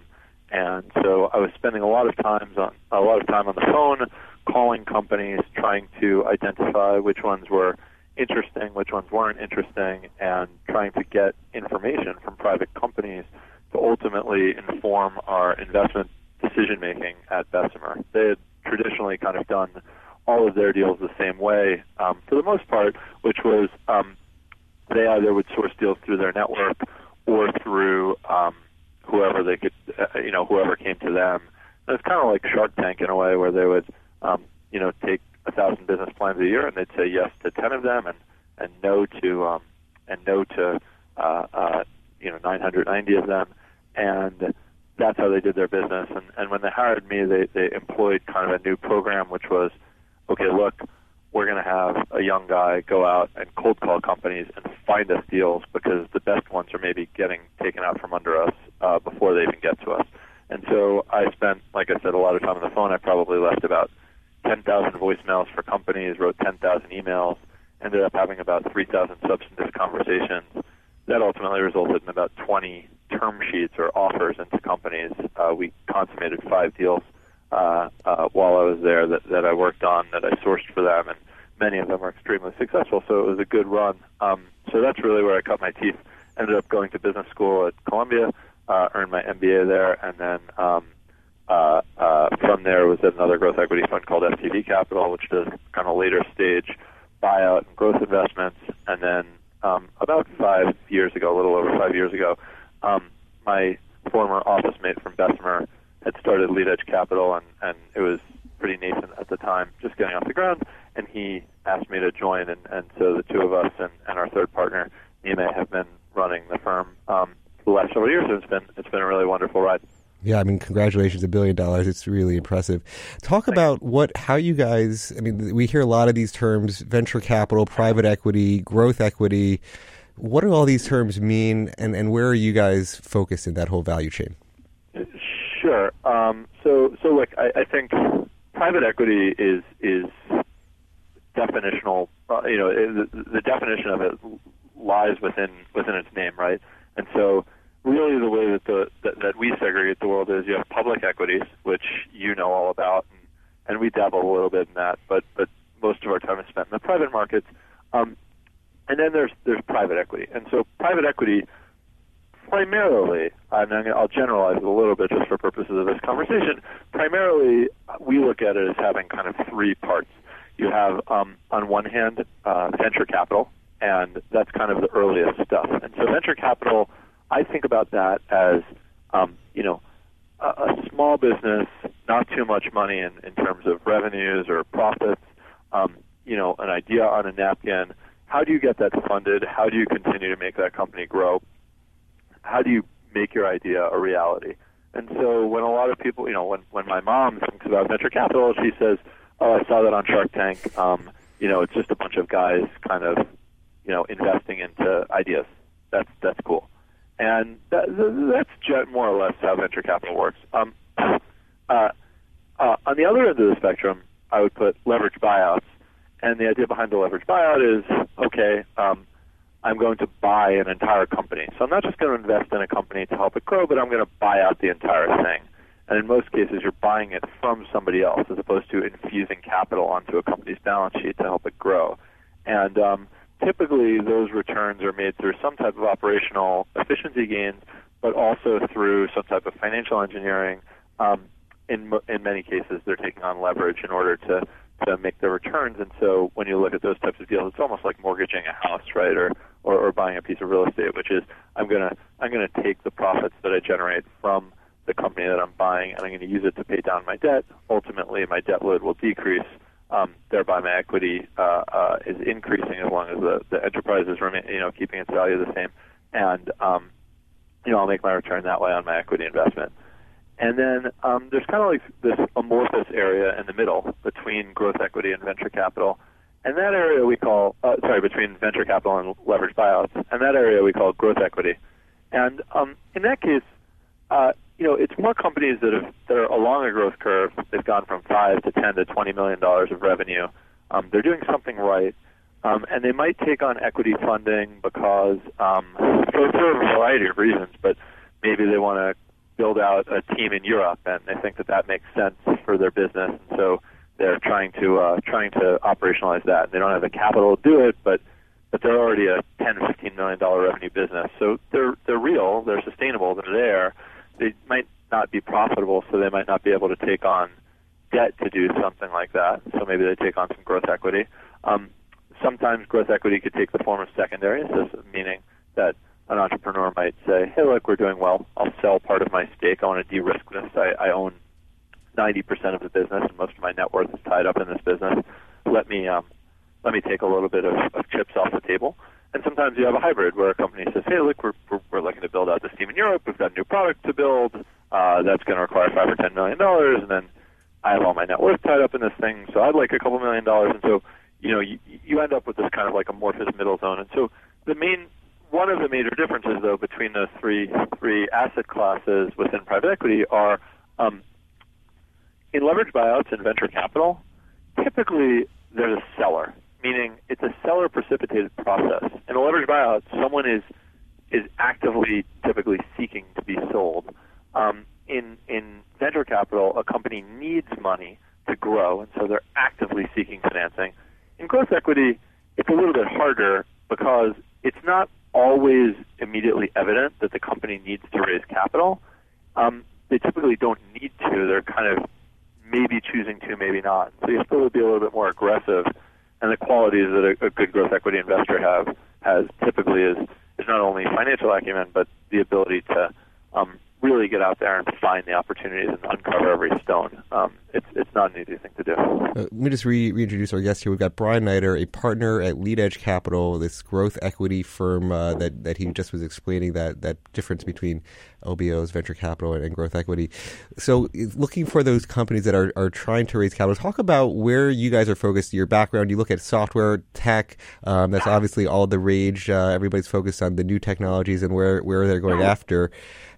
E: and so I was spending a lot of times on a lot of time on the phone, calling companies, trying to identify which ones were interesting, which ones weren't interesting, and trying to get information from private companies to ultimately inform our investment decision making at Bessemer. They had traditionally kind of done all of their deals the same way um, for the most part, which was um, they either would source deals through their network or through um, whoever they could, uh, you know, whoever came to them. And it's kind of like Shark Tank in a way, where they would, um, you know, take a thousand business plans a year and they'd say yes to ten of them and and no to um, and no to uh, uh, you know 990 of them, and that's how they did their business. And, and when they hired me, they, they employed kind of a new program, which was okay, look, we're going to have a young guy go out and cold call companies and find us deals because the best ones are maybe getting taken out from under us uh, before they even get to us. And so I spent, like I said, a lot of time on the phone. I probably left about 10,000 voicemails for companies, wrote 10,000 emails, ended up having about 3,000 substantive conversations. That ultimately resulted in about 20 term sheets or offers into companies. Uh, we consummated five deals uh, uh, while I was there that, that I worked on that I sourced for them, and many of them were extremely successful. So it was a good run. Um, so that's really where I cut my teeth. Ended up going to business school at Columbia, uh, earned my MBA there, and then um, uh, uh, from there was at another growth equity fund called FTV Capital, which does kind of later stage buyout and growth investments. And then um, about five years ago, a little over five years ago, um, my former office mate from Bessemer had started Lead Edge Capital, and, and it was pretty nascent at the time, just getting off the ground. And he asked me to join, and, and so the two of us and, and our third partner, Nimay, have been running the firm um, for the last several years. And it's been it's been a really wonderful ride.
A: Yeah, I mean, congratulations, a billion dollars. It's really impressive. Talk about what, how you guys, I mean, we hear a lot of these terms venture capital, private equity, growth equity. What do all these terms mean, and, and where are you guys focused in that whole value chain?
E: Sure. Um, so, so look, I, I think private equity is is definitional. Uh, you know, the, the definition of it lies within within its name, right? And so, really, the way that the that, that we segregate the world is you have public equities, which you know all about, and, and we dabble a little bit in that, but but most of our time is spent in the private markets. Um, and then there's there's private equity, and so private equity primarily, and I'll generalize it a little bit just for purposes of this conversation, primarily we look at it as having kind of three parts. You have, um, on one hand, uh, venture capital, and that's kind of the earliest stuff. And so venture capital, I think about that as, um, you know, a, a small business, not too much money in, in terms of revenues or profits, um, you know, an idea on a napkin. How do you get that funded? How do you continue to make that company grow? How do you make your idea a reality. And so when a lot of people, you know, when when my mom thinks about venture capital, she says, "Oh, I saw that on Shark Tank. Um, you know, it's just a bunch of guys kind of, you know, investing into ideas. That's that's cool." And that, that's more or less how venture capital works. Um, uh, uh, on the other end of the spectrum, I would put leverage buyouts. And the idea behind the leverage buyout is, okay, um, I'm going to buy an entire company. So I'm not just going to invest in a company to help it grow, but I'm going to buy out the entire thing. And in most cases, you're buying it from somebody else as opposed to infusing capital onto a company's balance sheet to help it grow. And um, typically, those returns are made through some type of operational efficiency gains, but also through some type of financial engineering. Um, in in many cases, they're taking on leverage in order to to make their returns. And so when you look at those types of deals, it's almost like mortgaging a house, right, or or, or buying a piece of real estate, which is I'm gonna I'm gonna take the profits that I generate from the company that I'm buying, and I'm going to use it to pay down my debt. Ultimately, my debt load will decrease. Um, thereby, my equity uh, uh, is increasing as long as the, the enterprise is remain, you know keeping its value the same, and um, you know I'll make my return that way on my equity investment. And then um, there's kind of like this amorphous area in the middle between growth equity and venture capital. And that area we call, uh, sorry, between venture capital and leveraged buyouts. And that area we call growth equity. And um, in that case, uh, you know, it's more companies that have that are along a growth curve. They've gone from five to ten to twenty million dollars of revenue. Um, they're doing something right, um, and they might take on equity funding because um, for, for a variety of reasons. But maybe they want to build out a team in Europe, and they think that that makes sense for their business, and so they're trying to uh, trying to operationalize that. They don't have the capital to do it, but but they're already a 10, 15 million dollar revenue business, so they're they're real, they're sustainable, they're there. They might not be profitable, so they might not be able to take on debt to do something like that. So maybe they take on some growth equity. Um, sometimes growth equity could take the form of secondaries, meaning that an entrepreneur might say, "Hey, look, we're doing well. I'll sell part of my stake. I want to de-risk this. I, I own 90% of the business, and most of my net worth is tied up in this business. Let me um, let me take a little bit of, of chips off the table." And sometimes you have a hybrid where a company says, "Hey, look, we're we're, we're looking to build out this team in Europe. We've got a new product to build. Uh, that's going to require five or ten million dollars, and then I have all my net worth tied up in this thing, so I'd like a couple million dollars." And so, you know, you, you end up with this kind of like amorphous middle zone. And so, the main one of the major differences, though, between those three three asset classes within private equity are um, in leverage buyouts and venture capital. Typically, there's a seller, meaning it's a seller precipitated process. In a leverage buyout, someone is is actively, typically seeking to be sold. Um, in in venture capital, a company needs money to grow, and so they're actively seeking financing. In growth equity, it's a little bit harder because it's not always immediately evident that the company needs to raise capital. Um, they typically don't need to. They're kind of maybe choosing to, maybe not. So you still would be a little bit more aggressive. And the qualities that a, a good growth equity investor have has typically is is not only financial acumen, but the ability to um, really get out there and find the opportunities and uncover every stone. Um, it's it's not an easy thing to do. Uh,
A: let me just re- reintroduce our guest here. We've got Brian Neider, a partner at Lead Edge Capital, this growth equity firm uh, that that he just was explaining that that difference between LBOs, venture capital, and, and, growth equity. So, looking for those companies that are, are trying to raise capital, talk about where you guys are focused. Your background, you look at software, tech. Um, that's obviously all the rage. Uh, everybody's focused on the new technologies and where where they're going after.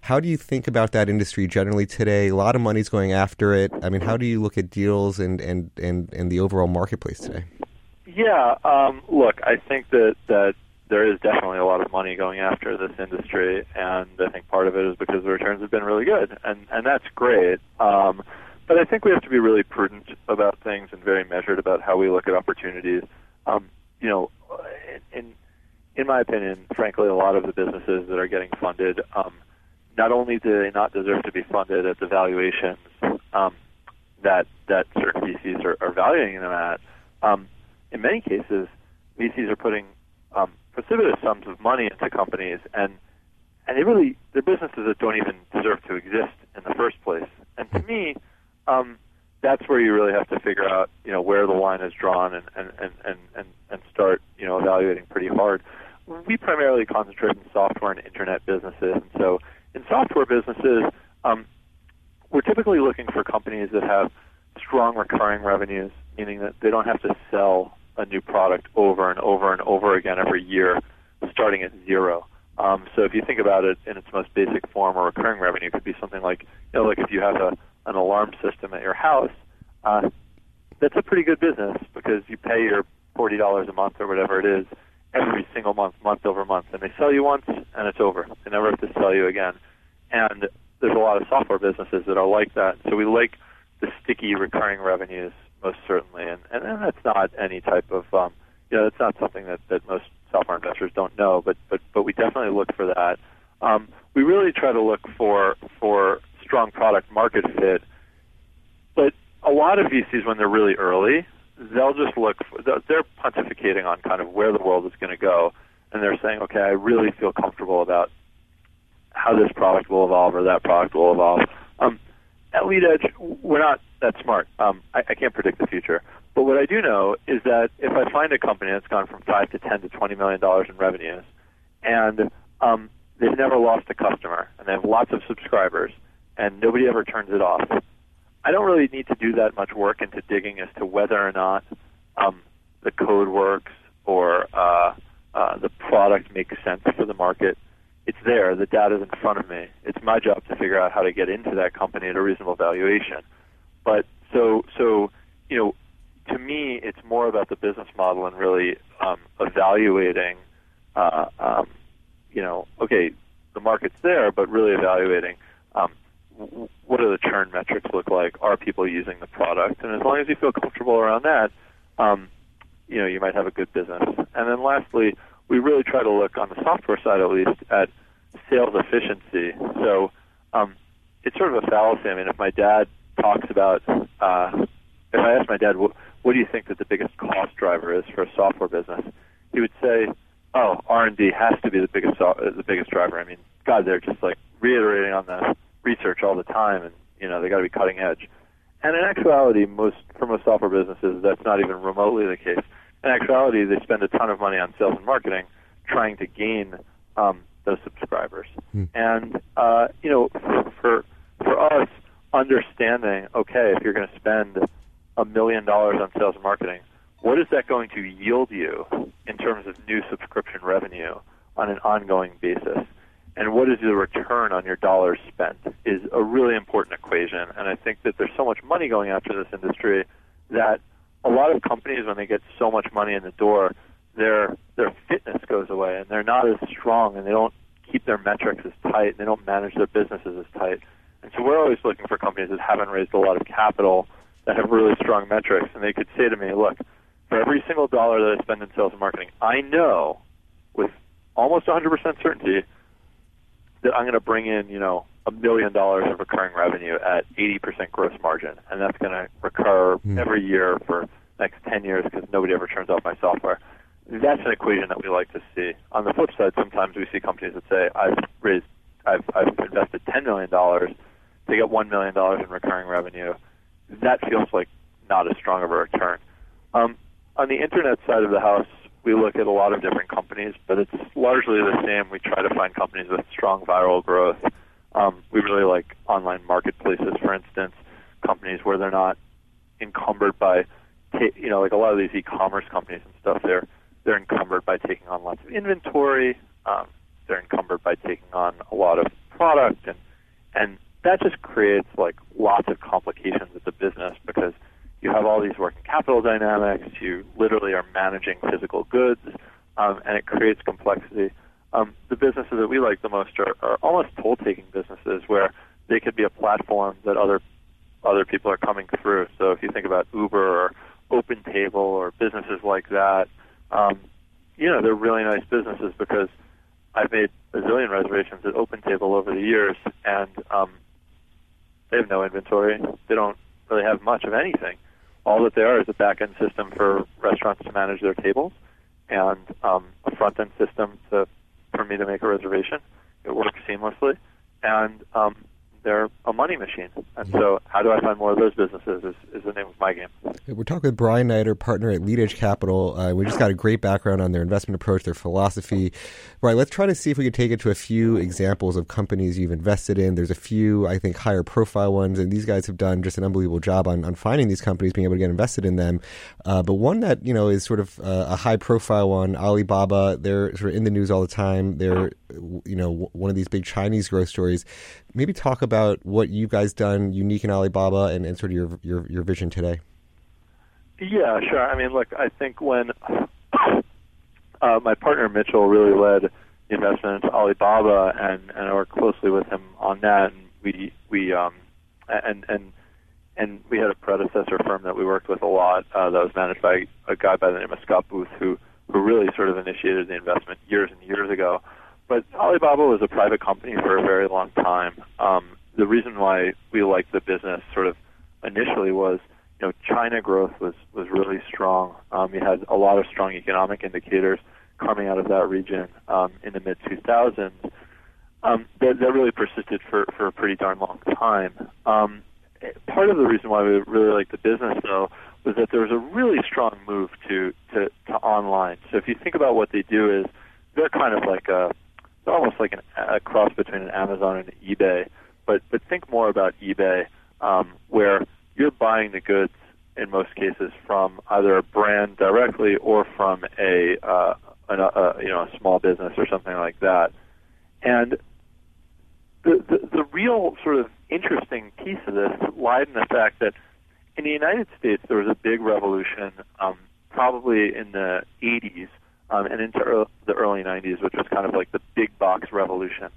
A: How do you think about that industry generally today? A lot of money's going after it. I mean, how do you look at deals and, and, and, and the overall marketplace today?
E: Yeah, um, look, I think that, that there is definitely a lot of money going after this industry, and I think part of it is because the returns have been really good, and, and that's great. Um, but I think we have to be really prudent about things and very measured about how we look at opportunities. Um, you know, in in my opinion, frankly, a lot of the businesses that are getting funded um, not only do they not deserve to be funded at the valuations um, that that certain VCs are, are valuing them at, um, in many cases, VCs are putting um, precipitous sums of money into companies, and and they really they're businesses that don't even deserve to exist in the first place. And to me, um, that's where you really have to figure out, you know, where the line is drawn and and and and and, and start, you know, evaluating pretty hard. We primarily concentrate in software and internet businesses, and so in software businesses, um, we're typically looking for companies that have strong recurring revenues, meaning that they don't have to sell a new product over and over and over again every year, starting at zero. Um, so if you think about it in its most basic form, a recurring revenue could be something like, you know, like if you have a, an alarm system at your house, uh, that's a pretty good business because you pay your forty dollars a month or whatever it is every single month, month over month, and they sell you once and it's over. They never have to sell you again. And there's a lot of software businesses that are like that. So we like the sticky recurring revenues most certainly, and and, and that's not any type of um, you know that's not something that that most software investors don't know, but but but we definitely look for that. Um, we really try to look for for strong product market fit, but a lot of VCs when they're really early, they'll just look. For, they're pontificating on kind of where the world is going to go, and they're saying, okay, I really feel comfortable about how this product will evolve or that product will evolve. Um, at LeadEdge, we're not that smart. Um, I, I can't predict the future. But what I do know is that if I find a company that's gone from five to ten to twenty million dollars in revenues, and um, they've never lost a customer, and they have lots of subscribers, and nobody ever turns it off, I don't really need to do that much work into digging as to whether or not um, the code works or uh, uh, the product makes sense for the market it's there. The data is in front of me. It's my job to figure out how to get into that company at a reasonable valuation. But so so you know, to me, it's more about the business model and really um, evaluating. Uh, um, you know, okay, the market's there, but really evaluating um, what do the churn metrics look like? Are people using the product? And as long as you feel comfortable around that, um, you know, you might have a good business. And then lastly, we really try to look on the software side at least at sales efficiency. So um, it's sort of a fallacy. I mean, if my dad talks about, uh, if I ask my dad, what, what do you think that the biggest cost driver is for a software business? He would say, oh, R&D has to be the biggest the biggest driver. I mean, God, they're just like reiterating on the research all the time, and you know they got to be cutting edge. And in actuality, most for most software businesses, that's not even remotely the case in actuality, they spend a ton of money on sales and marketing trying to gain um, those subscribers. Hmm. And uh, you know, for, for for us, understanding okay, if you're going to spend a million dollars on sales and marketing, what is that going to yield you in terms of new subscription revenue on an ongoing basis? And what is the return on your dollars spent is a really important equation. And I think that there's so much money going after this industry that a lot of companies when they get so much money in the door, their their fitness goes away and they're not as strong and they don't keep their metrics as tight and they don't manage their businesses as tight. And so we're always looking for companies that haven't raised a lot of capital that have really strong metrics and they could say to me, look, for every single dollar that I spend in sales and marketing, I know with almost 100% certainty that I'm going to bring in, you know, a million dollars of recurring revenue at 80% gross margin, and that's going to recur mm. every year for next 10 years because nobody ever turns off my software. That's an equation that we like to see. On the flip side, sometimes we see companies that say, "I've raised, I've, I've invested 10 million dollars to get one million dollars in recurring revenue." That feels like not as strong of a return. Um, on the internet side of the house, we look at a lot of different companies, but it's largely the same. We try to find companies with strong viral growth um, we really like online marketplaces, for instance, companies where they're not encumbered by, you know, like a lot of these e-commerce companies and stuff. They're they're encumbered by taking on lots of inventory. Um, they're encumbered by taking on a lot of product, and and that just creates like lots of complications with the business because you have all these working capital dynamics. You literally are managing physical goods, um, and it creates complexity um, the businesses that we like the most are, are almost toll-taking businesses where they could be a platform that other other people are coming through. So if you think about Uber or OpenTable or businesses like that, um, you know they're really nice businesses because I've made a zillion reservations at OpenTable over the years, and um, they have no inventory. They don't really have much of anything. All that they are is a back-end system for restaurants to manage their tables and um, a front-end system to for me to make a reservation. It works seamlessly, and um, they're a money machine. And so, how do I find more of those businesses? Is, is the name of my game.
A: We're talking with Brian Neider, partner at Lead Edge Capital. Uh, we just got a great background on their investment approach, their philosophy. Right, let's try to see if we can take it to a few examples of companies you've invested in. There's a few, I think, higher profile ones, and these guys have done just an unbelievable job on, on finding these companies, being able to get invested in them. Uh, but one that you know is sort of uh, a high profile one, Alibaba. They're sort of in the news all the time. They're you know one of these big Chinese growth stories. Maybe talk about what you guys done unique in Alibaba and, and sort of your, your your vision today.
E: Yeah, sure. I mean, look, I think when uh, my partner Mitchell really led the investment into Alibaba, and and I worked closely with him on that, and we we um and and and we had a predecessor firm that we worked with a lot uh, that was managed by a guy by the name of Scott Booth, who who really sort of initiated the investment years and years ago. But Alibaba was a private company for a very long time. Um, the reason why we liked the business sort of initially was, you know, China growth was was really strong. Um, you had a lot of strong economic indicators coming out of that region um, in the mid 2000s. Um, that, that really persisted for, for a pretty darn long time. Um, part of the reason why we really liked the business, though, was that there was a really strong move to, to, to online. So if you think about what they do is they're kind of like a almost like an, a cross between an Amazon and an eBay. But but think more about eBay, um, where you're buying the goods in most cases from either a brand directly or from a, uh, an, a you know a small business or something like that. And the, the the real sort of interesting piece of this lied in the fact that in the United States there was a big revolution, um, probably in the 80s um, and into early, the early 90s, which was kind of like the big box revolution.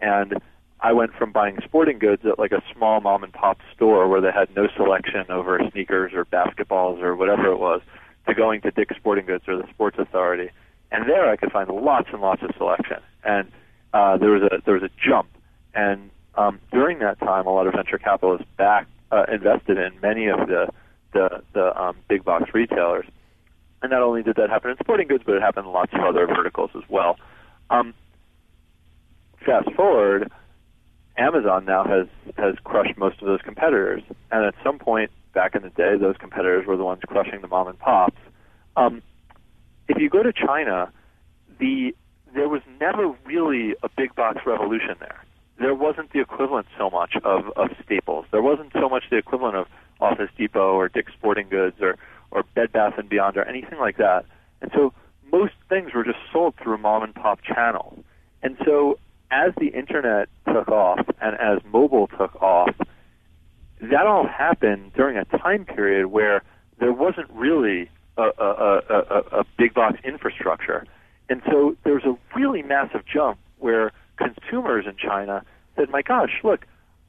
E: And I went from buying sporting goods at like a small mom and pop store where they had no selection over sneakers or basketballs or whatever it was, to going to Dick's Sporting Goods or the Sports Authority. And there I could find lots and lots of selection. And uh, there was a there was a jump. And um, during that time, a lot of venture capitalists back uh, invested in many of the the, the um, big box retailers. And not only did that happen in sporting goods, but it happened in lots of other verticals as well. Um, fast forward, Amazon now has has crushed most of those competitors, and at some point back in the day, those competitors were the ones crushing the mom and pops. Um, if you go to China, the there was never really a big box revolution there. There wasn't the equivalent so much of, of staples. There wasn't so much the equivalent of Office Depot or Dick's Sporting Goods or or Bed Bath and Beyond or anything like that. And so most things were just sold through mom and pop channels. And so as the internet took off and as mobile took off, that all happened during a time period where there wasn't really a, a, a, a, big box infrastructure. And so there was a really massive jump where consumers in China said, my gosh, look,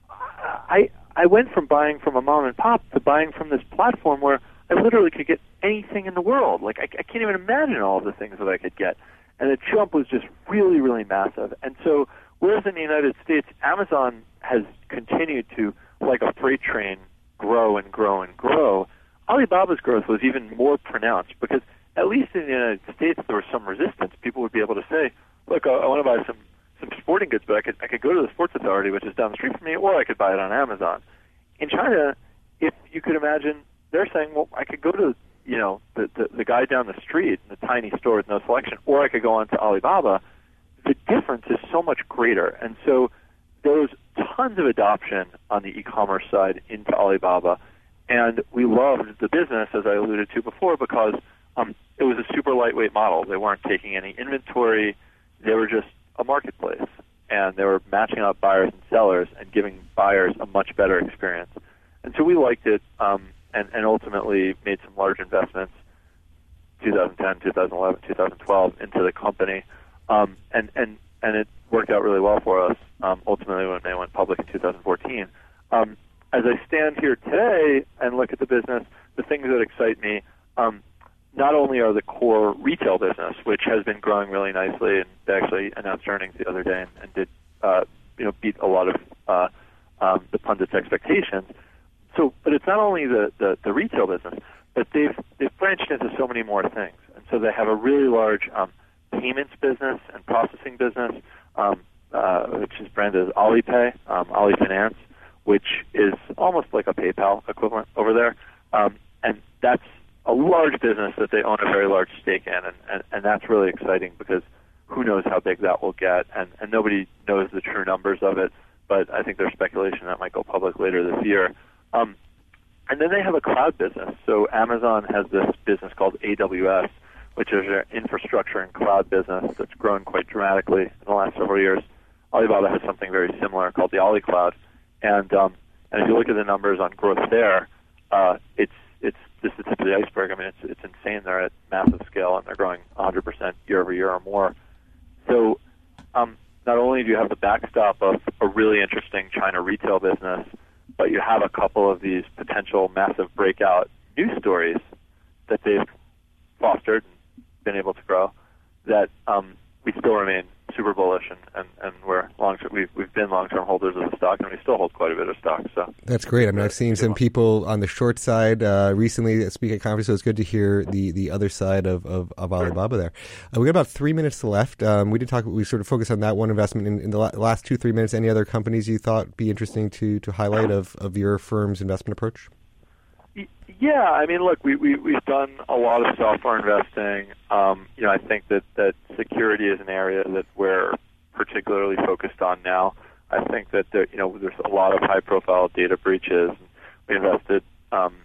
E: I, I went from buying from a mom and pop to buying from this platform where I literally could get anything in the world. Like I, I can't even imagine all the things that I could get. And the jump was just really, really massive. And so, whereas in the United States, Amazon has continued to, like a freight train, grow and grow and grow. Alibaba's growth was even more pronounced because at least in the United States there was some resistance. People would be able to say, "Look, I, I want to buy some some sporting goods, but I could I could go to the Sports Authority, which is down the street from me, or I could buy it on Amazon." In China, if you could imagine they're saying, well, I could go to you know the, the the guy down the street in the tiny store with no selection, or I could go on to Alibaba. The difference is so much greater, and so there was tons of adoption on the e-commerce side into Alibaba, and we loved the business as I alluded to before because um, it was a super lightweight model. They weren't taking any inventory; they were just a marketplace, and they were matching up buyers and sellers and giving buyers a much better experience. And so we liked it. Um, and, and ultimately made some large investments 2010, 2011, 2012 into the company. Um, and, and, and it worked out really well for us um, ultimately when they went public in 2014. Um, as I stand here today and look at the business, the things that excite me um, not only are the core retail business, which has been growing really nicely, and they actually announced earnings the other day and, and did uh, you know beat a lot of uh, um, the pundits' expectations so, but it's not only the, the, the retail business, but they've they've branched into so many more things, and so they have a really large um, payments business and processing business. Um, uh, which is branded as Alipay, um, Ali which is almost like a PayPal equivalent over there. Um, and that's a large business that they own a very large stake in, and, and, and that's really exciting because who knows how big that will get, and, and nobody knows the true numbers of it, but I think there's speculation that might go public later this year. And then they have a cloud business. So Amazon has this business called AWS, which is their infrastructure and cloud business that's grown quite dramatically in the last several years. Alibaba has something very similar called the Ali Cloud, and um, and if you look at the numbers on growth there, uh, it's it's just the tip of the iceberg. I mean, it's it's insane. They're at massive scale and they're growing 100% year over year or more. So, um, not only do you have the backstop of a really interesting China retail business, but you have a couple of these potential massive breakout news stories that they've fostered and been able to grow. That um, we still remain super bullish, and, and, and we're long we've we've been long term holders of the stock, and we still hold quite a bit of stock. So
A: that's great. I mean, I've seen some people on the short side uh, recently speak at conference, so it's good to hear the, the other side of, of, of Alibaba there. Uh, we got about three minutes left. Um, we did talk. We sort of focused on that one investment in, in the last two three minutes. Any other companies you thought be interesting to to highlight of, of your firm's investment approach?
E: Yeah, I mean, look, we, we we've done a lot of software investing. Um, you know, I think that that security is an area that we're particularly focused on now. I think that there, you know there's a lot of high-profile data breaches. We invested um,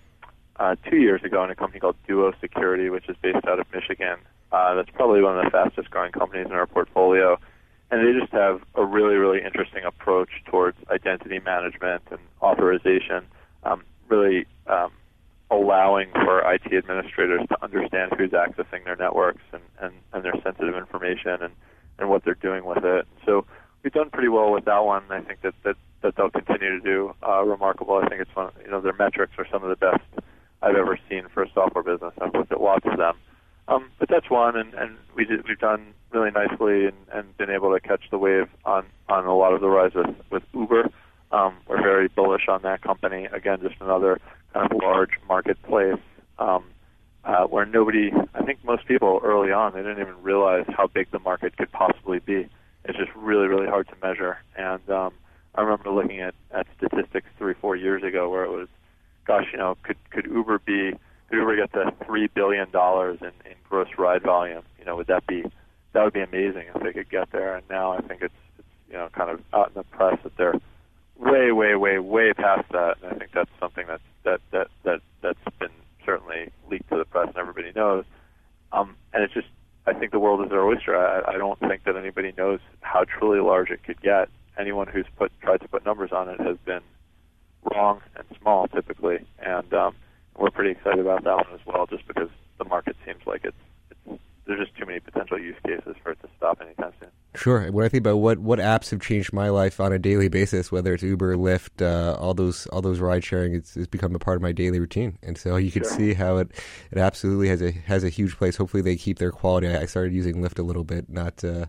E: uh, two years ago in a company called Duo Security, which is based out of Michigan. Uh, that's probably one of the fastest-growing companies in our portfolio, and they just have a really, really interesting approach towards identity management and authorization. Um, really um, allowing for IT administrators to understand who's accessing their networks and, and, and their sensitive information and, and what they're doing with it. So we've done pretty well with that one. I think that, that, that they'll continue to do uh, remarkable. I think it's one, you know, their metrics are some of the best I've ever seen for a software business. I've looked at lots of them. Um, but that's one, and, and we did, we've done really nicely and, and been able to catch the wave on, on a lot of the rise with, with Uber. Um, we're very bullish on that company. Again, just another kind of large marketplace um, uh, where nobody, I think most people early on, they didn't even realize how big the market could possibly be. It's just really, really hard to measure. And um, I remember looking at, at statistics three, four years ago where it was, gosh, you know, could could Uber be, could Uber get to three billion dollars in, in gross ride volume? You know, would that be, that would be amazing if they could get there. And now I think it's, it's you know, kind of out in the press that they're way, way, way, way past that. And I think that's something that's that that that that's been certainly leaked to the press and everybody knows. Um, and it's just, I think the world is their oyster. I, I don't think that anybody knows how truly large it could get. Anyone who's put tried to put numbers on it has been wrong and small typically, and um, we're pretty excited about that one as well, just because the market seems like it's, it's there's just too many potential use cases for it to stop anytime soon.
A: Sure. When I think about what, what apps have changed my life on a daily basis, whether it's Uber, Lyft, uh, all those all those ride sharing, it's, it's become a part of my daily routine. And so you can sure. see how it, it absolutely has a has a huge place. Hopefully they keep their quality. I started using Lyft a little bit, not uh,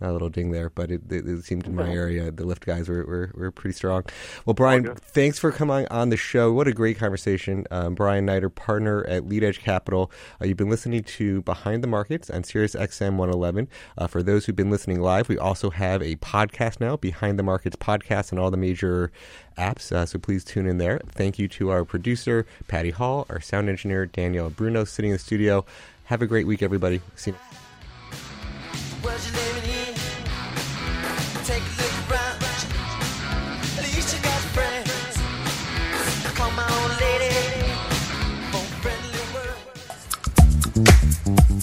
A: a little ding there, but it, it, it, seemed in my area the Lyft guys were, were, were pretty strong. Well, Brian, thanks for coming on the show. What a great conversation. Um, Brian Neider, partner at Lead Edge Capital. Uh, you've been listening to Behind the Markets on Sirius XM 111. Uh, for those who've been listening live, we also have a podcast now, Behind the Markets podcast, and all the major apps. Uh, so please tune in there. Thank you to our producer, Patty Hall, our sound engineer, Danielle Bruno, sitting in the studio. Have a great week, everybody. See you.